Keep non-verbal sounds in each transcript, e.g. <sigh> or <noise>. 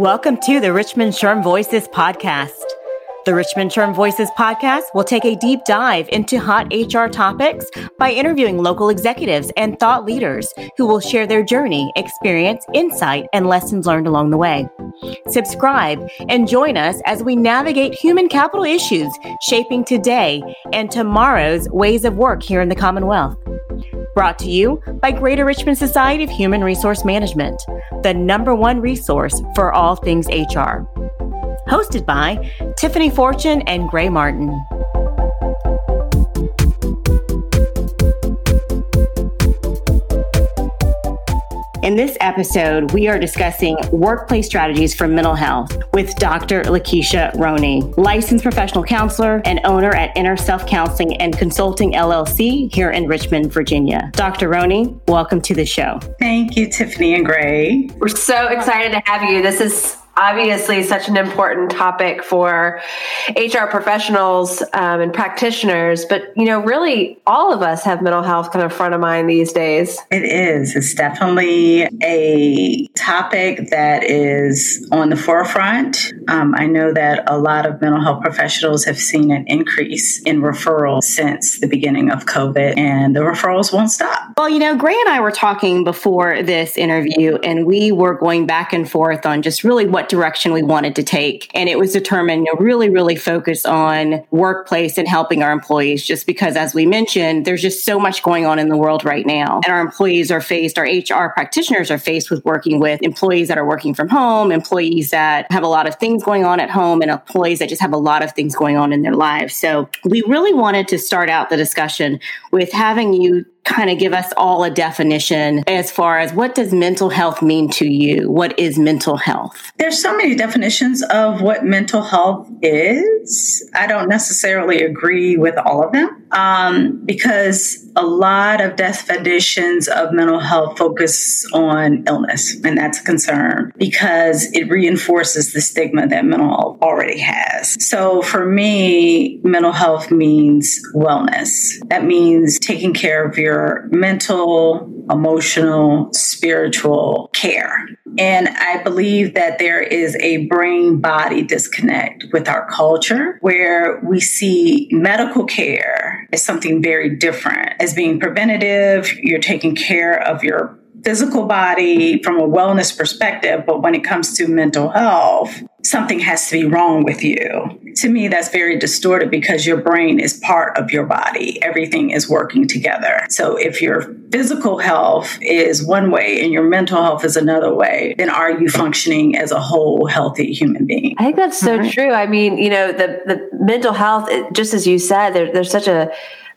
Welcome to the Richmond SHRM Voices podcast. The Richmond SHRM Voices podcast will take a deep dive into hot HR topics by interviewing local executives and thought leaders who will share their journey, experience, insight, and lessons learned along the way. Subscribe and join us as we navigate human capital issues shaping today and tomorrow's ways of work here in the Commonwealth. Brought to you by Greater Richmond Society of Human Resource Management, the number one resource for all things HR. Hosted by Tiffany Fortune and Gray Martin. In this episode, we are discussing workplace strategies for mental health with Dr. Lakeisha Roney, licensed professional counselor and owner at Inner Self Counseling and Consulting LLC here in Richmond, Virginia. Dr. Roney, welcome to the show. Thank you, Tiffany and Gray. We're so excited to have you. This is obviously such an important topic for HR professionals um, and practitioners, but you know, really all of us have mental health kind of front of mind these days. It is. It's definitely a topic that is on the forefront. Um, I know that a lot of mental health professionals have seen an increase in referrals since the beginning of COVID, and the referrals won't stop. Well, you know, Gray and I were talking before this interview, and we were going back and forth on just really what what direction we wanted to take. And it was determined to really, really focus on workplace and helping our employees, just because, as we mentioned, there's just so much going on in the world right now. And our employees are faced, our HR practitioners are faced with working with employees that are working from home, employees that have a lot of things going on at home, and employees that just have a lot of things going on in their lives. So we really wanted to start out the discussion with having you kind of give us all a definition as far as what does mental health mean to you? What is mental health? There's so many definitions of what mental health is. I don't necessarily agree with all of them um, because a lot of definitions of mental health focus on illness, and that's a concern because it reinforces the stigma that mental health already has. So for me, mental health means wellness. That means taking care of your mental, emotional, spiritual care. And I believe that there is a brain body disconnect with our culture where we see medical care as something very different, as being preventative. You're taking care of your physical body from a wellness perspective, but when it comes to mental health, something has to be wrong with you. To me, that's very distorted because your brain is part of your body. Everything is working together. So if your physical health is one way and your mental health is another way, then are you functioning as a whole healthy human being? I think that's so right. true. I mean, you know, the, the mental health, just as you said, there, there's such a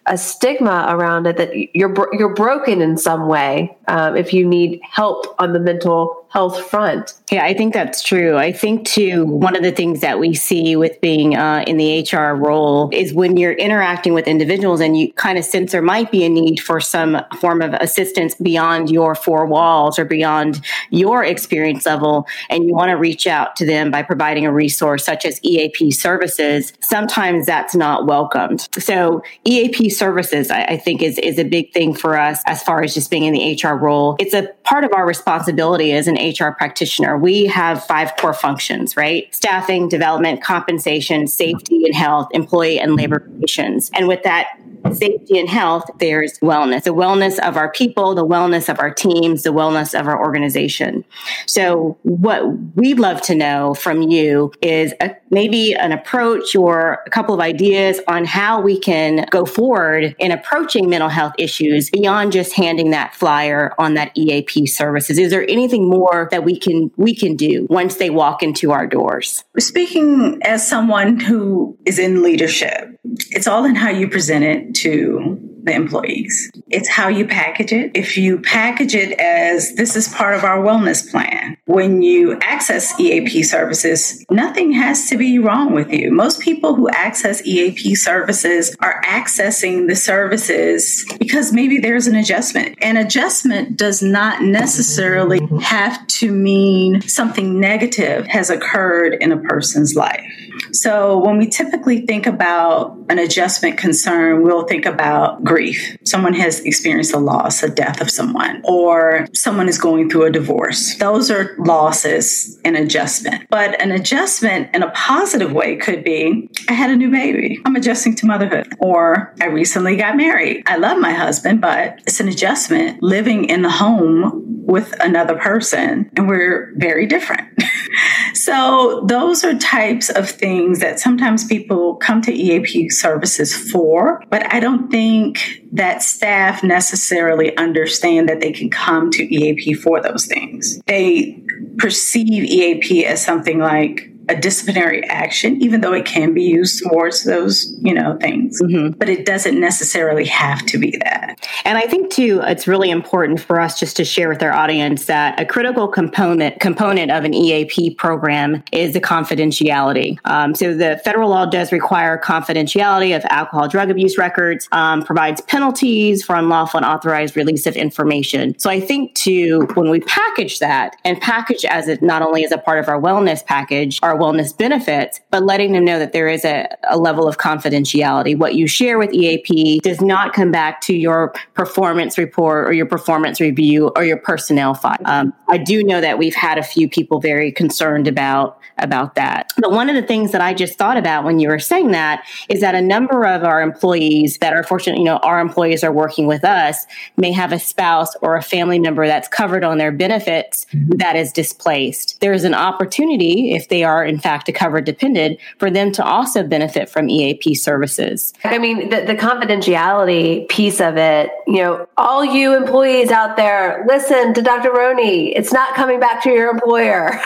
a stigma around it that you're you're broken in some way um, if you need help on the mental health front. Yeah, I think that's true. I think too one of the things that we see with being uh, in the HR role is when you're interacting with individuals and you kind of sense there might be a need for some form of assistance beyond your four walls or beyond your experience level, and you want to reach out to them by providing a resource such as EAP services. Sometimes that's not welcomed. So EAP services, I, I think, is is a big thing for us as far as just being in the HR role. It's a part of our responsibility as an HR practitioner. We have five core functions, right? Staffing, development, compensation, safety and health, employee and labor relations. And with that safety and health, there's wellness, the wellness of our people, the wellness of our teams, the wellness of our organization. So, what we'd love to know from you is a, maybe an approach or a couple of ideas on how we can go forward in approaching mental health issues beyond just handing that flyer on that EAP services. Is there anything more that we can we can do once they walk into our doors? Speaking as someone who is in leadership, it's all in how you present it to the employees. It's how you package it. If you package it as this is part of our wellness plan, when you access EAP services, nothing has to be wrong with you. Most people who access EAP services are accessing the services because maybe there's an adjustment. An adjustment does not necessarily have to mean something negative has occurred in a person's life. So when we typically think about an adjustment concern, we'll think about grief. Someone has experienced a loss, a death of someone, or someone is going through a divorce. Those are losses in adjustment. But an adjustment in a positive way could be I had a new baby. I'm adjusting to motherhood. Or I recently got married. I love my husband, but it's an adjustment living in the home with another person and we're very different. <laughs> so those are types of things that sometimes people come to EAP services for, but I don't think that staff necessarily understand that they can come to EAP for those things. They perceive EAP as something like a disciplinary action, even though it can be used towards those, you know, things. Mm-hmm. But it doesn't necessarily have to be that. And I think too, it's really important for us just to share with our audience that a critical component component of an EAP program is the confidentiality. Um, so the federal law does require confidentiality of alcohol drug abuse records, um, provides penalties for unlawful and authorized release of information. So I think too, when we package that and package as it not only as a part of our wellness package, our wellness benefits, but letting them know that there is a, a level of confidentiality. What you share with EAP does not come back to your performance report or your performance review or your personnel file. Um, I do know that we've had a few people very concerned about about that. But one of the things that I just thought about when you were saying that is that a number of our employees that are fortunate, you know, our employees are working with us may have a spouse or a family member that's covered on their benefits that is displaced. There's an opportunity if they are in fact a covered dependent for them to also benefit from EAP services. I mean, the, the confidentiality piece of it, you know, all you employees out there, listen to Dr. Roney. It's not coming back to your employer. <laughs>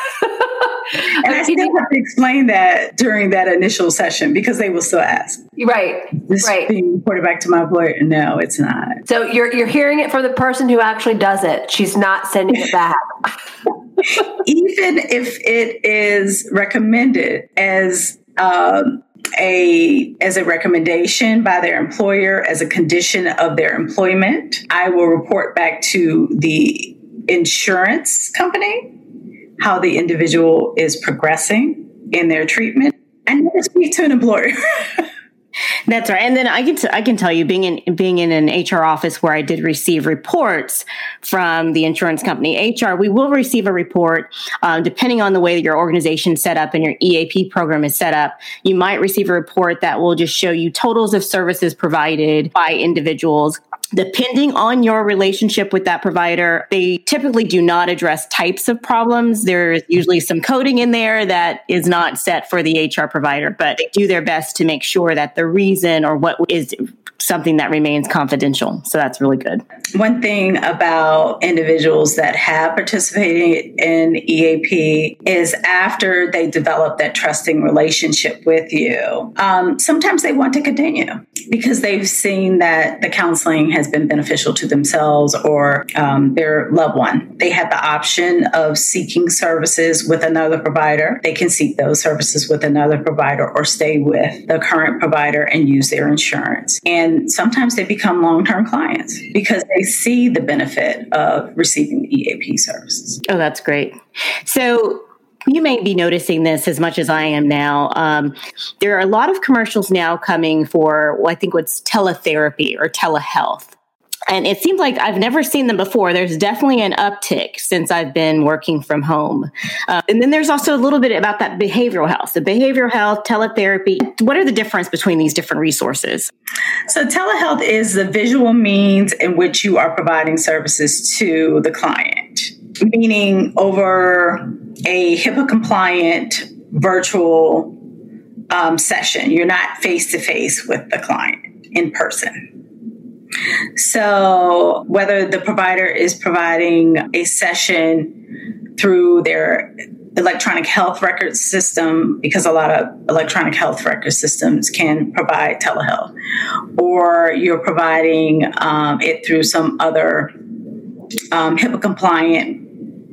and I still have to explain that during that initial session because they will still ask. Right. This right. being reported back to my employer. No, it's not. So you're you're hearing it from the person who actually does it. She's not sending it back. <laughs> Even if it is recommended as um, a as a recommendation by their employer as a condition of their employment, I will report back to the insurance company how the individual is progressing in their treatment. I never speak to an employer. <laughs> That's right. And then I can t- I can tell you being in being in an HR office where I did receive reports from the insurance company HR, we will receive a report uh, depending on the way that your organization set up and your EAP program is set up. You might receive a report that will just show you totals of services provided by individuals depending on your relationship with that provider, they typically do not address types of problems. There's usually some coding in there that is not set for the HR provider, but they do their best to make sure that the reason or what is something that remains confidential. So that's really good. One thing about individuals that have participated in EAP is after they develop that trusting relationship with you, um, sometimes they want to continue because they've seen that the counseling has been beneficial to themselves or um, their loved one. They have the option of seeking services with another provider. They can seek those services with another provider or stay with the current provider and use their insurance. And and sometimes they become long term clients because they see the benefit of receiving the EAP services. Oh, that's great. So, you may be noticing this as much as I am now. Um, there are a lot of commercials now coming for, well, I think what's teletherapy or telehealth and it seems like I've never seen them before. There's definitely an uptick since I've been working from home. Uh, and then there's also a little bit about that behavioral health, the behavioral health, teletherapy. What are the difference between these different resources? So, telehealth is the visual means in which you are providing services to the client, meaning over a HIPAA compliant virtual um, session. You're not face to face with the client in person. So, whether the provider is providing a session through their electronic health record system, because a lot of electronic health record systems can provide telehealth, or you're providing um, it through some other um, HIPAA compliant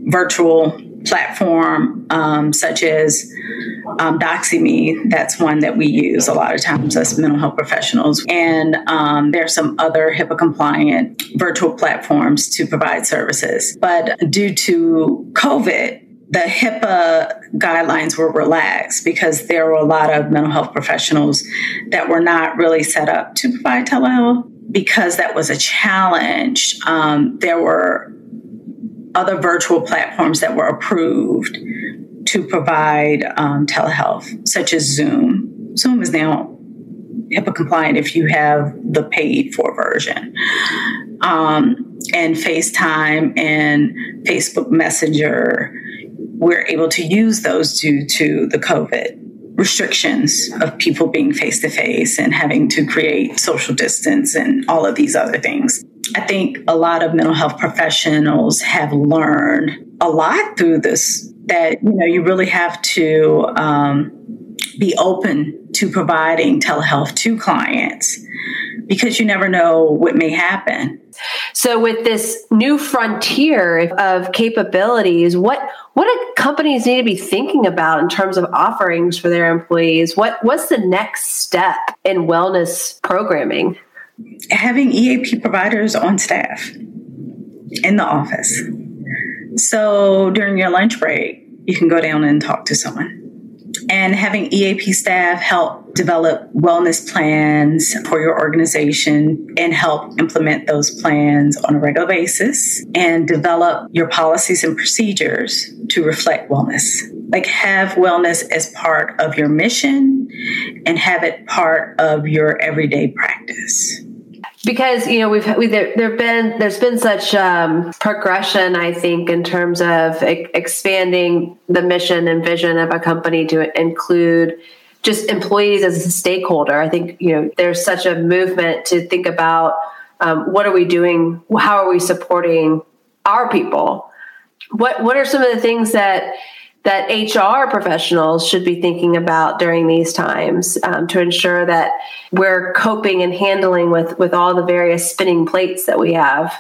virtual platform, um, such as um, Doxy.me. That's one that we use a lot of times as mental health professionals. And um, there are some other HIPAA compliant virtual platforms to provide services. But due to COVID, the HIPAA guidelines were relaxed because there were a lot of mental health professionals that were not really set up to provide telehealth. Because that was a challenge, um, there were other virtual platforms that were approved to provide um, telehealth, such as Zoom. Zoom is now HIPAA compliant if you have the paid for version. Um, and FaceTime and Facebook Messenger we're able to use those due to the COVID restrictions of people being face to face and having to create social distance and all of these other things. I think a lot of mental health professionals have learned a lot through this that you know you really have to um, be open to providing telehealth to clients because you never know what may happen. So with this new frontier of capabilities, what what do companies need to be thinking about in terms of offerings for their employees? What what's the next step in wellness programming? Having EAP providers on staff in the office. So during your lunch break, you can go down and talk to someone and having EAP staff help develop wellness plans for your organization and help implement those plans on a regular basis and develop your policies and procedures to reflect wellness. Like have wellness as part of your mission and have it part of your everyday practice because you know we've we, there there've been there's been such um, progression I think in terms of e- expanding the mission and vision of a company to include just employees as a stakeholder. I think you know there's such a movement to think about um, what are we doing, how are we supporting our people, what what are some of the things that that HR professionals should be thinking about during these times um, to ensure that we're coping and handling with with all the various spinning plates that we have.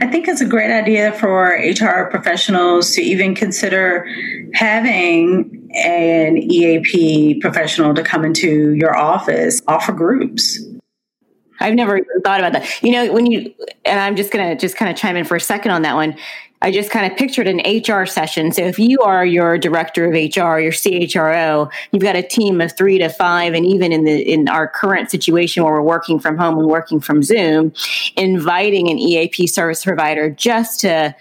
I think it's a great idea for HR professionals to even consider having an EAP professional to come into your office, offer groups. I've never thought about that. You know, when you, and I'm just going to just kind of chime in for a second on that one. I just kind of pictured an HR session. So if you are your director of HR, your CHRO, you've got a team of three to five, and even in the in our current situation where we're working from home and working from Zoom, inviting an EAP service provider just to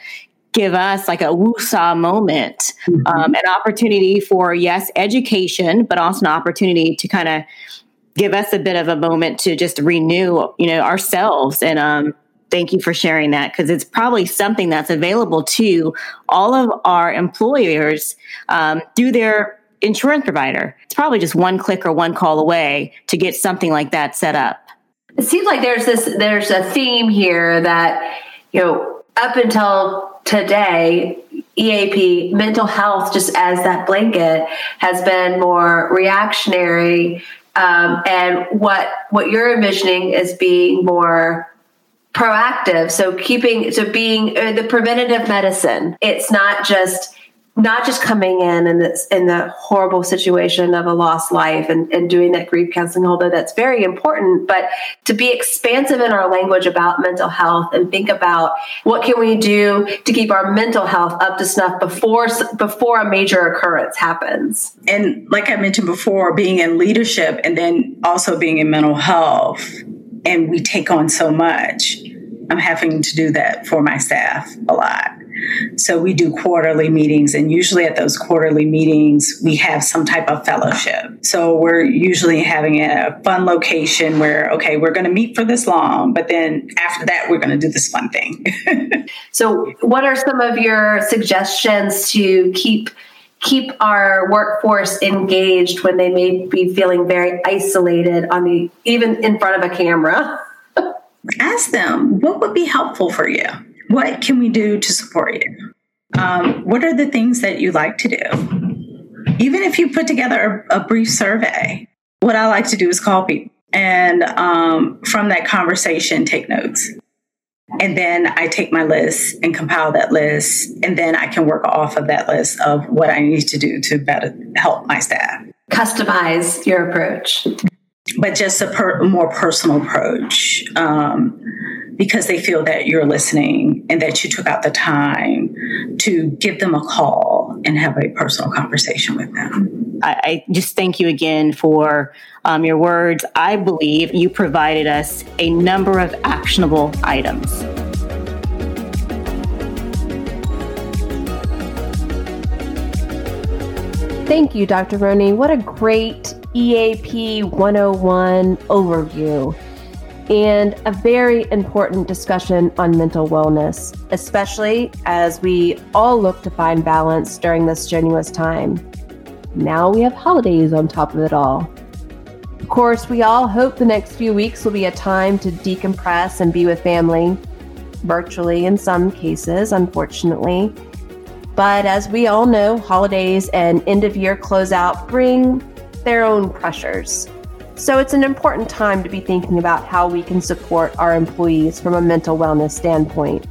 give us like a woosah moment, mm-hmm. um, an opportunity for yes, education, but also an opportunity to kind of give us a bit of a moment to just renew, you know, ourselves and um, thank you for sharing that because it's probably something that's available to all of our employers um, through their insurance provider. It's probably just one click or one call away to get something like that set up. It seems like there's this there's a theme here that you know up until today EAP mental health just as that blanket has been more reactionary um, and what what you're envisioning is being more proactive. So keeping so being uh, the preventative medicine. It's not just not just coming in and it's in the horrible situation of a lost life and, and doing that grief counseling although that's very important but to be expansive in our language about mental health and think about what can we do to keep our mental health up to snuff before before a major occurrence happens. And like i mentioned before being in leadership and then also being in mental health and we take on so much. I'm having to do that for my staff a lot. So we do quarterly meetings, and usually at those quarterly meetings, we have some type of fellowship. So we're usually having a fun location where, okay, we're going to meet for this long, but then after that, we're going to do this fun thing. <laughs> so, what are some of your suggestions to keep? keep our workforce engaged when they may be feeling very isolated on the even in front of a camera ask them what would be helpful for you what can we do to support you um, what are the things that you like to do even if you put together a, a brief survey what i like to do is call people and um, from that conversation take notes and then I take my list and compile that list. And then I can work off of that list of what I need to do to better help my staff. Customize your approach. But just a per- more personal approach um, because they feel that you're listening and that you took out the time to give them a call and have a personal conversation with them. I, I just thank you again for um, your words. I believe you provided us a number of actionable items. Thank you, Dr. Roney. What a great EAP 101 overview and a very important discussion on mental wellness, especially as we all look to find balance during this strenuous time. Now we have holidays on top of it all. Of course, we all hope the next few weeks will be a time to decompress and be with family, virtually in some cases, unfortunately. But as we all know, holidays and end of year closeout bring their own pressures. So it's an important time to be thinking about how we can support our employees from a mental wellness standpoint.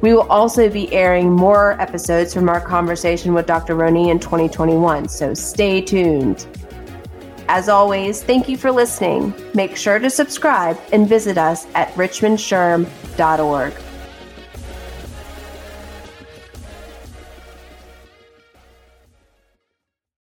We will also be airing more episodes from our conversation with Dr. Roney in 2021, so stay tuned. As always, thank you for listening. Make sure to subscribe and visit us at richmondSHRM.org.